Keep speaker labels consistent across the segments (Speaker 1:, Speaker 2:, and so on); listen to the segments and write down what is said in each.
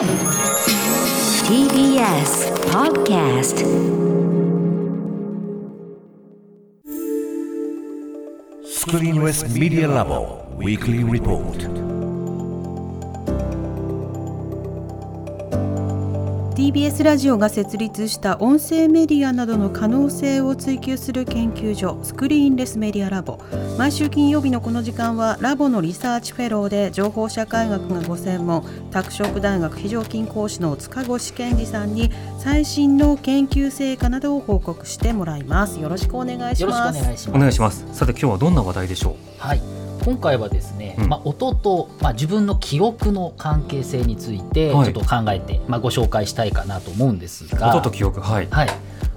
Speaker 1: TBS Podcast.
Speaker 2: スクリーンレスメディアラボ Weekly Report.
Speaker 3: TBS ラジオが設立した音声メディアなどの可能性を追求する研究所スクリーンレスメディアラボ毎週金曜日のこの時間はラボのリサーチフェローで情報社会学がご専門拓殖大学非常勤講師の塚越健二さんに最新の研究成果などを報告してもらいますよろしくお願いし
Speaker 4: よろしくお
Speaker 3: ます
Speaker 4: 願いします。
Speaker 5: お願いします。さて今日はどんな話題でしょ
Speaker 4: はい。今回はですね、
Speaker 5: うん
Speaker 4: まあ音とまあ自分の記憶の関係性についてち
Speaker 5: はい
Speaker 4: ょっと考えて、まあご紹介したいかなと思うんです
Speaker 5: う。
Speaker 4: が、
Speaker 5: 音と記憶、はい。
Speaker 4: はい。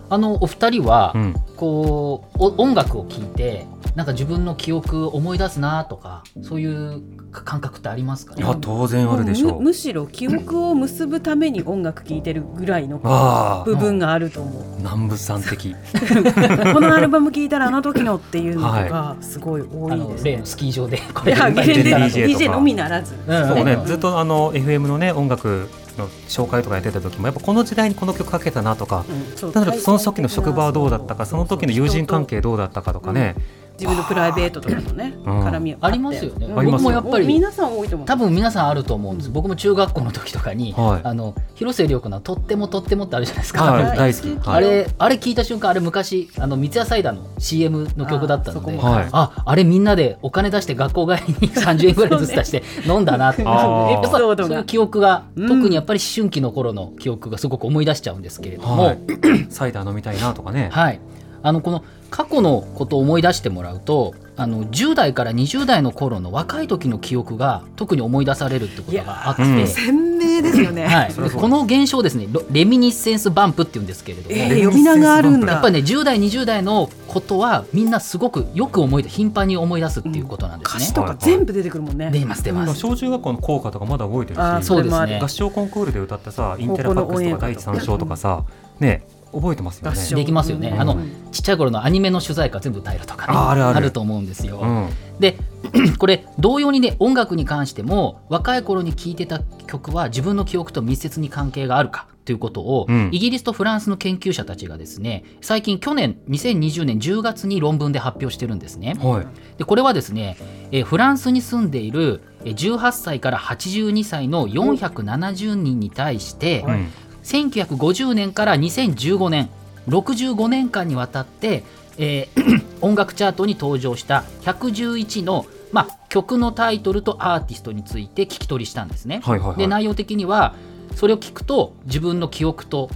Speaker 4: あのお二人は、
Speaker 5: うん。
Speaker 4: こうお音楽を聴いてなんか自分の記憶を思い出すなとかそういう感覚ってありますかね？
Speaker 5: いや当然あるでしょう。
Speaker 3: むむしろ記憶を結ぶために音楽聴いてるぐらいの
Speaker 5: あ
Speaker 3: 部分があると思う
Speaker 5: あ、南部さん的。
Speaker 3: このアルバム聴いたらあの時のっていうのとかすごい多
Speaker 4: あ
Speaker 3: いですね
Speaker 4: の例の。スキー場でこ
Speaker 3: いや、
Speaker 4: 今
Speaker 3: ゲレンデ
Speaker 5: DJ
Speaker 3: のみならず。
Speaker 4: うん
Speaker 5: そうね
Speaker 4: う、ん
Speaker 5: ずっとあの FM のね音楽の紹介とかやってた時もやっぱこの時代にこの曲かけたなとか。
Speaker 3: そう
Speaker 5: 例えばその時の職場はどうだったか、その時の友人関係どうだったかとかね。
Speaker 3: 自分のプライベートとかとね、
Speaker 5: うん。
Speaker 3: 絡み
Speaker 4: ありますよね。僕もやっぱり
Speaker 3: 皆さん多いと思う。
Speaker 4: 多分皆さんあると思うんです、僕も中学校の時とかに、
Speaker 5: はい。
Speaker 4: あの広末涼子の「とってもとっても」ってあるじゃないですか、
Speaker 5: はい、
Speaker 3: はい
Speaker 5: 大好き。
Speaker 4: あ
Speaker 5: はい。
Speaker 4: れあれ聞いた瞬間あれ昔あの三ツ矢サイダーの CM の曲だったので
Speaker 3: あ
Speaker 4: ああれみんなでお金出して学校帰りに30円ぐらいずつ出して 飲んだなってやっぱそういう記憶が、
Speaker 3: うん。
Speaker 4: 特にやっぱり思春期の頃の記憶がすごく思い出しちゃうんですけれども、
Speaker 5: はい。サイダー飲みたいなとかね。
Speaker 4: はい、あのこの過去のことを思い出してもらうとあの10代から20代の頃の若い時の記憶が特に思い出されるってことがあって。
Speaker 5: うん
Speaker 3: 鮮明ですよね。
Speaker 4: はい、この現象をですね reminiscence bump って言うんですけれども、
Speaker 3: えー、呼び名があるんだ。
Speaker 4: やっぱりね10代20代のことはみんなすごくよく思い出頻繁に思い出すっていうことなんですね
Speaker 3: 歌詞。とか全部出てくるもんね。
Speaker 4: 出ます出ます。
Speaker 5: 小中学校の校歌とかまだ覚えてるし。
Speaker 4: そうですね
Speaker 5: 合唱コンクールで歌ったさインテラファックスとか第一三章とかさね覚えてますよね。
Speaker 4: できますよね。
Speaker 3: うん。
Speaker 4: あのちっちゃい頃のアニメの主題歌全部歌えるとかね。
Speaker 5: ああるある。
Speaker 4: と思うんですよ。
Speaker 5: うん。
Speaker 4: で これ同様にね音楽に関しても若い頃に聴いてた曲は自分の記憶と密接に関係があるかということを、
Speaker 5: うん。
Speaker 4: イギリスとフランスの研究者たちがですね最近去年2020年10月に論文で発表してるんですね。
Speaker 5: はい。
Speaker 4: でこれはですね、えーフランスに住んでいるえー18歳から82歳の470人に対して、
Speaker 5: うん
Speaker 4: 1950年から2015年65年間にわたって、えー 音楽チャートに登場した111の、まあ、曲のタイトルとアーティストについて聞き取りしたんですね。
Speaker 5: はいはいはい。
Speaker 4: で内容的にはそれを聞くと自分の記憶と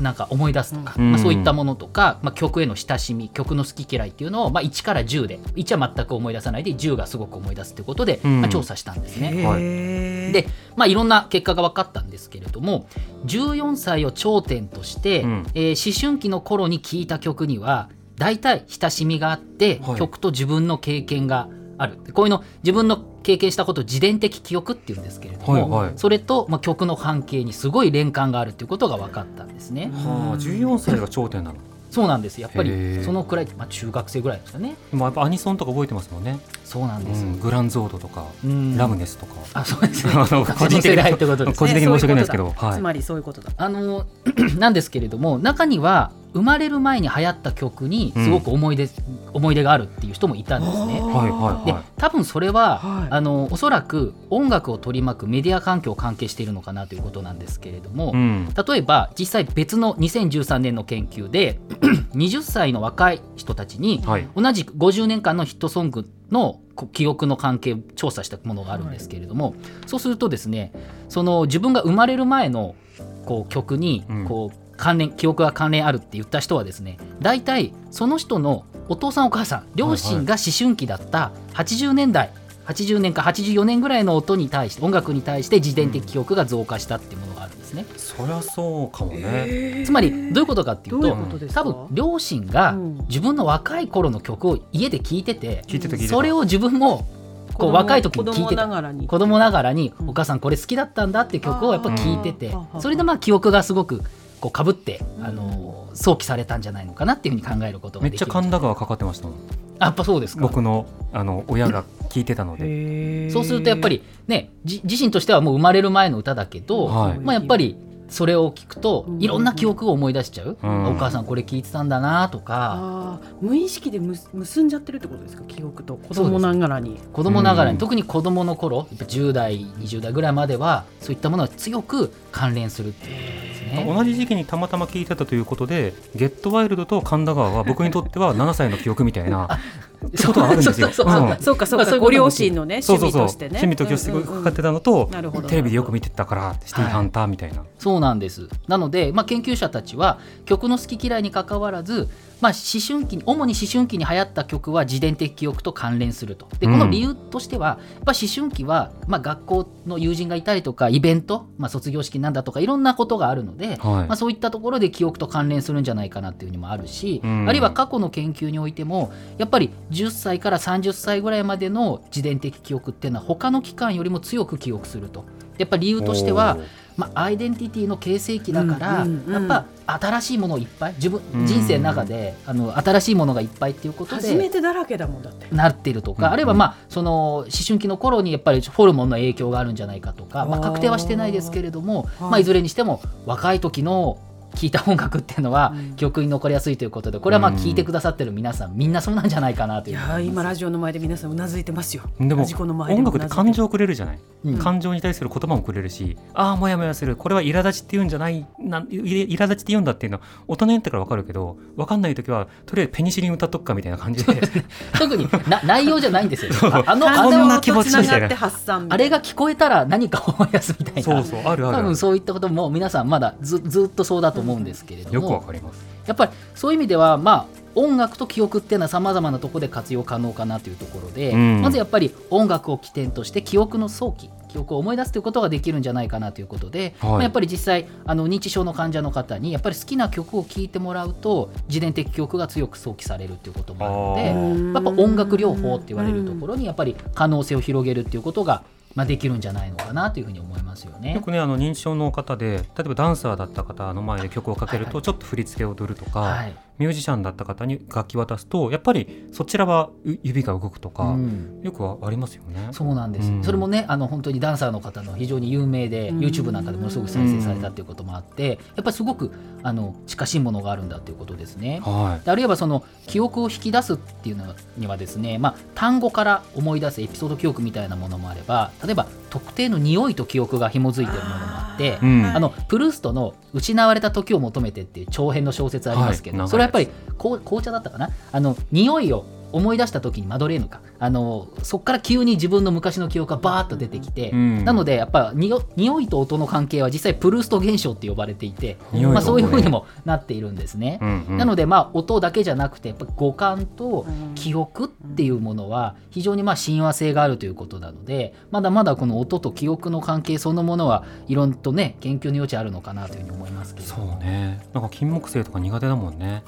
Speaker 4: なんか思い出すとか、
Speaker 5: うん。
Speaker 4: まあ、そういったものとか、まあ、曲への親しみ曲の好き嫌いっていうのを、まあ、1から10で1は全く思い出さないで10がすごく思い出すということで、
Speaker 5: うん。
Speaker 4: まあ、調査したんですね。で、まあ、いろんな結果が分かったんですけれども14歳を頂点として、
Speaker 5: うん。
Speaker 4: えー思春期の頃に聴いた曲には大体親しみがあって、
Speaker 5: はい。
Speaker 4: 曲と自分の経験がある。こういうの自分の経験したことを自伝的記憶っていうんですけれども、
Speaker 5: はいはい。
Speaker 4: それと、まあ、曲の関係にすごい連関があるということが分かったんですね。
Speaker 5: はあ14歳が頂点なの
Speaker 4: そうなんです。やっぱりそのくらい、まあ、中学生ぐらいですよね。
Speaker 5: でもやっぱアニソンとか覚えてますもんね。
Speaker 4: そうなんです、
Speaker 5: うん。グランゾードとか
Speaker 4: うん。
Speaker 5: ラムネスとか。
Speaker 4: あそうですね。
Speaker 5: あの個人的
Speaker 4: 世代
Speaker 5: に
Speaker 4: ってことです
Speaker 5: 個人的に申し訳ないですけど。はい。
Speaker 3: つまりそういうことだ。
Speaker 4: あの なんですけれども中には生まれる前に流行った曲にすごく思い出、思い出があるっていう人もいたんですね。
Speaker 5: はいはい
Speaker 4: で
Speaker 5: はい。
Speaker 4: 多分それは、
Speaker 3: はい。
Speaker 4: あのおそらく音楽を取り巻くメディア環境関係しているのかなということなんですけれども、
Speaker 5: うん。
Speaker 4: 例えば実際別の2013年の研究で 20歳の若い人たちに
Speaker 5: はい。
Speaker 4: 同じく50年間のヒットソングのこ記憶の関係を調査したものがあるんですけれども、そうするとですねその自分が生まれる前のこう曲に
Speaker 5: うん。
Speaker 4: こう関連記憶が関連あるって言った人はですね大体その人のお父さんお母さん両親が思春期だった80年代80年か84年ぐらいの音に対して音楽に対して自伝的記憶が増加したっていうものがあるんですね。
Speaker 5: そりゃそうかもね。
Speaker 4: つまりどういうことかっていうと多分両親が
Speaker 3: うん。
Speaker 4: 自分の若い頃の曲を家で聴いてて、
Speaker 5: 聞いてた聞いてた。
Speaker 4: それを自分もこう若い時に聴いて
Speaker 3: 子供な
Speaker 4: た
Speaker 3: がらに。
Speaker 4: 子供ながらに
Speaker 3: うん。
Speaker 4: お母さんこれ好きだったんだって曲をやっぱ聴いててそれでまあ記憶がすごくこうかぶって、あの想起されたんじゃないのかなっていうふうに考えることが
Speaker 5: めっちゃ神田川かかってましたもん。
Speaker 4: あやっぱそうですか。
Speaker 5: 僕のあの親が聞いてたので。
Speaker 4: そうするとやっぱりねじ自身としてはもう生まれる前の歌だけど、
Speaker 5: はい。
Speaker 4: まあ、やっぱりそれを聞くと
Speaker 3: うん。
Speaker 4: いろんな記憶を思い出しちゃう、
Speaker 5: うん。
Speaker 4: お母さんこれ聞いてたんだなとか。
Speaker 3: 無意識でむ結んじゃってるってことですか？記憶と。子供ながらに。
Speaker 4: 子供ながらに、
Speaker 5: うん。
Speaker 4: 特に子供の頃やっぱ10代20代ぐらいまではそういったものは強く関連するっていう。ことなんですね。
Speaker 5: 同じ時期にたまたま聞いてたということでゲットワイルドと神田川は僕にとっては7歳の記憶みたいなことがあるんですよ。
Speaker 4: そうそうそう。
Speaker 5: うん。
Speaker 3: そうかそうか。ご両親のね趣味としてね。
Speaker 5: 趣味としてかかってたのと、テレビでよく見てたからシティーハンターみたいな、
Speaker 4: そうなんです。なので、まあ、研究者たちは曲の好き嫌いにかかわらず、まあ、思春期に主に思春期に流行った曲は自伝的記憶と関連すると。でこの理由としては、やっぱ思春期は、まあ、学校の友人がいたりとかイベント、まあ、卒業式なんだとかいろんなことがあるので、
Speaker 5: はい。
Speaker 4: まあ、そういったところで記憶と関連するんじゃないかなっていうのもあるし、
Speaker 5: うん。
Speaker 4: あるいは過去の研究においてもやっぱり10歳から30歳ぐらいまでの自伝的記憶っていうのは他の期間よりも強く記憶すると。やっぱり理由としてはまあ、アイデンティティの形成期だから、
Speaker 3: うんうんうん
Speaker 4: やっぱ新しいものをいっぱい自分
Speaker 5: うん
Speaker 4: 人生の中であの新しいものがいっぱいっていうこと
Speaker 3: 初め
Speaker 4: で
Speaker 3: てだらけだもんだって。
Speaker 4: なっているとか、
Speaker 5: うん
Speaker 4: あるいはまあその思春期の頃にやっぱりホルモンの影響があるんじゃないかとか、まあ、確定はしてないですけれども
Speaker 3: はい。
Speaker 4: まあ、いずれにしても若い時の聴いた音楽っていうのは
Speaker 3: うん。
Speaker 4: 記憶に残りやすいということでこれはまあ
Speaker 5: うん。
Speaker 4: 聞いてくださってる皆さんみんなそうなんじゃないかなと
Speaker 3: い
Speaker 4: いう
Speaker 3: やー今ラジオの前で皆さんうなずいてますよ。
Speaker 5: でも音楽って感情をくれるじゃない、
Speaker 4: うん。
Speaker 5: 感情に対する言葉もくれるしああもやもやする。これは苛立ちって言うんじゃない。な苛立ちって言うんだっていうのは大人になってから分かるけど分かんない時はとりあえずペニシリン歌っとくかみたいな感じで。
Speaker 4: 特にな内容じゃないんですよ。ああのあの
Speaker 5: な気持ち
Speaker 3: つながって発散
Speaker 4: あれが聞こえたら何か思い出すみたいな。
Speaker 5: そうそうあるある。
Speaker 4: 多分そういったことも皆さんまだずずっとそうだと思うんですけれど
Speaker 5: よくわ
Speaker 4: も
Speaker 5: かります。
Speaker 4: やっぱりそういう意味ではまあ音楽と記憶っていうのはさまざまなところで活用可能かなというところで、
Speaker 5: うん。
Speaker 4: まずやっぱり音楽を起点として記憶の早期記憶を思い出すということができるんじゃないかなということで、
Speaker 5: はい。
Speaker 4: まあやっぱり実際あの認知症の患者の方にやっぱり好きな曲を聴いてもらうと自伝的記憶が強く想起されるっていうこともあるのでやっぱ音楽療法って言われるところにやっぱり可能性を広げるっていうことが、まあ、できるんじゃないのかなというふうに思いますよね
Speaker 5: よ。くねあの認知症の方で例えばダンサーだった方の前で曲をかける
Speaker 4: はい
Speaker 5: とちょっと振り付けを踊るとか、
Speaker 4: はい
Speaker 5: ミュージシャンだった方に楽器渡すとやっぱりそちらはう指が動くとか、
Speaker 4: うん。
Speaker 5: よくはありますよね。
Speaker 4: そうなんです、
Speaker 5: うん。
Speaker 4: それもねあの本当にダンサーの方の非常に有名で、
Speaker 3: うん。
Speaker 4: YouTube なんかでものすごく再生されたっていうこともあってやっぱりすごくあの近しいものがあるんだということですね。
Speaker 5: はい。
Speaker 4: であるいはその記憶を引き出すっていうのにはですね、まあ、単語から思い出すエピソード記憶みたいなものもあれば例えば特定の匂いと記憶が紐づいてるものもあって。
Speaker 5: うん。
Speaker 4: あのプルーストの「失われた時を求めて」っていう長編の小説ありますけど、
Speaker 5: はい。
Speaker 4: それはやっぱりこう紅茶だったかな？あの匂いを思い出した時にマドレーヌか。あのそこから急に自分の昔の記憶がバーッと出てきて、
Speaker 5: うん。
Speaker 4: なのでやっぱにお匂いと音の関係は実際プルースト現象って呼ばれていて、まあ、そういうふうにもなっているんですね。
Speaker 5: うんうん。
Speaker 4: なのでまあ音だけじゃなくてやっぱ五感と記憶っていうものは非常にまあ親和性があるということなのでまだまだこの音と記憶の関係そのものはいろんとね研究の余地あるのかなというふうに思いますけれど。
Speaker 5: そう
Speaker 4: も
Speaker 5: ね。なんか金木犀とか苦手だもんね。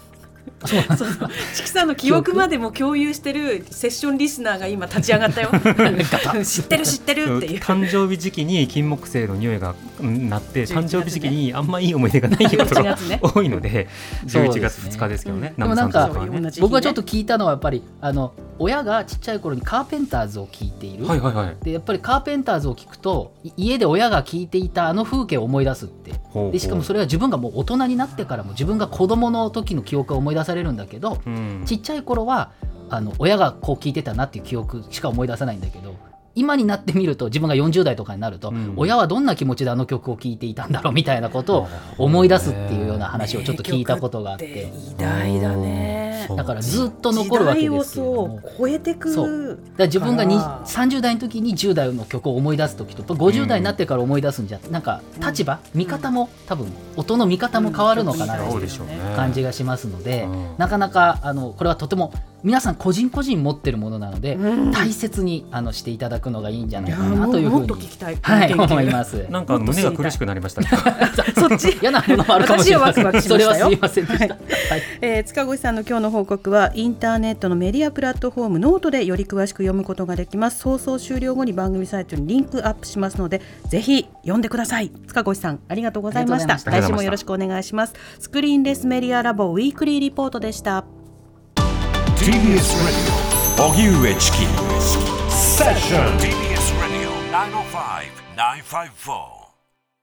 Speaker 3: そうそうチキさんの記憶までも共有してるセッションリスナーが今立ち上がったよ。知ってる知ってるっていう。
Speaker 5: 誕生日時期に金木犀の匂いがうんなって
Speaker 3: 11
Speaker 5: 誕生日時期にあんまいい思い出がないこと
Speaker 3: 11
Speaker 5: が
Speaker 3: 月ね。
Speaker 5: 多いので11
Speaker 4: そうですね。
Speaker 5: 月2日ですけどね。
Speaker 3: うん。
Speaker 4: でもなんか
Speaker 5: ね。
Speaker 4: 僕はちょっと聞いたのはやっぱりあの親がちっちゃい頃にカーペンターズを聞いている、
Speaker 5: はいはいはい。
Speaker 4: でやっぱりカーペンターズを聞くとい家で親が聞いていたあの風景を思い出すってでしかもそれは自分がもう大人になってからも自分が子供の時の記憶を思い出されるんだけど
Speaker 5: うん。
Speaker 4: ちっちゃい頃はあの親がこう聞いてたなっていう記憶しか思い出さないんだけど今になってみると自分が40代とかになると、
Speaker 5: うん。
Speaker 4: 親はどんな気持ちであの曲を聴いていたんだろうみたいなことを思い出すっていうような話をちょっと聞いたことがあって
Speaker 3: 偉大だね
Speaker 4: だからずっと残るわけですけれども。
Speaker 3: そう超えてく
Speaker 4: そう。だ自分がに
Speaker 3: あー
Speaker 4: 30代の時に10代の曲を思い出す時と50代になってから思い出すんじゃなんか立場、見方も多分音の見方も変わるのかなという。感じがしますので、
Speaker 5: うん。
Speaker 4: なかなかあのこれはとても皆さん個人個人持ってるものなので、
Speaker 3: うん。
Speaker 4: 大切にあのしていただくのがいいんじゃないかなというふうに。
Speaker 3: もっと聞きたい。
Speaker 4: はい思います。
Speaker 5: なんか胸が苦しくなりました。ね。
Speaker 3: そっち？
Speaker 4: 嫌なものもあるかもしれません。それはすいませんでした。はい。
Speaker 3: えー塚越さんの今日の報告はインターネットのメディアプラットフォームノートでより詳しく読むことができます。放送終了後に番組サイトにリンクアップしますのでぜひ読んでください。塚越さんありがとうございました。来週もよろしくお願いします。スクリーンレスメディアラボ Weekly Report でした
Speaker 2: TBS Radio 荻上チキセッション TBS Radio 905-954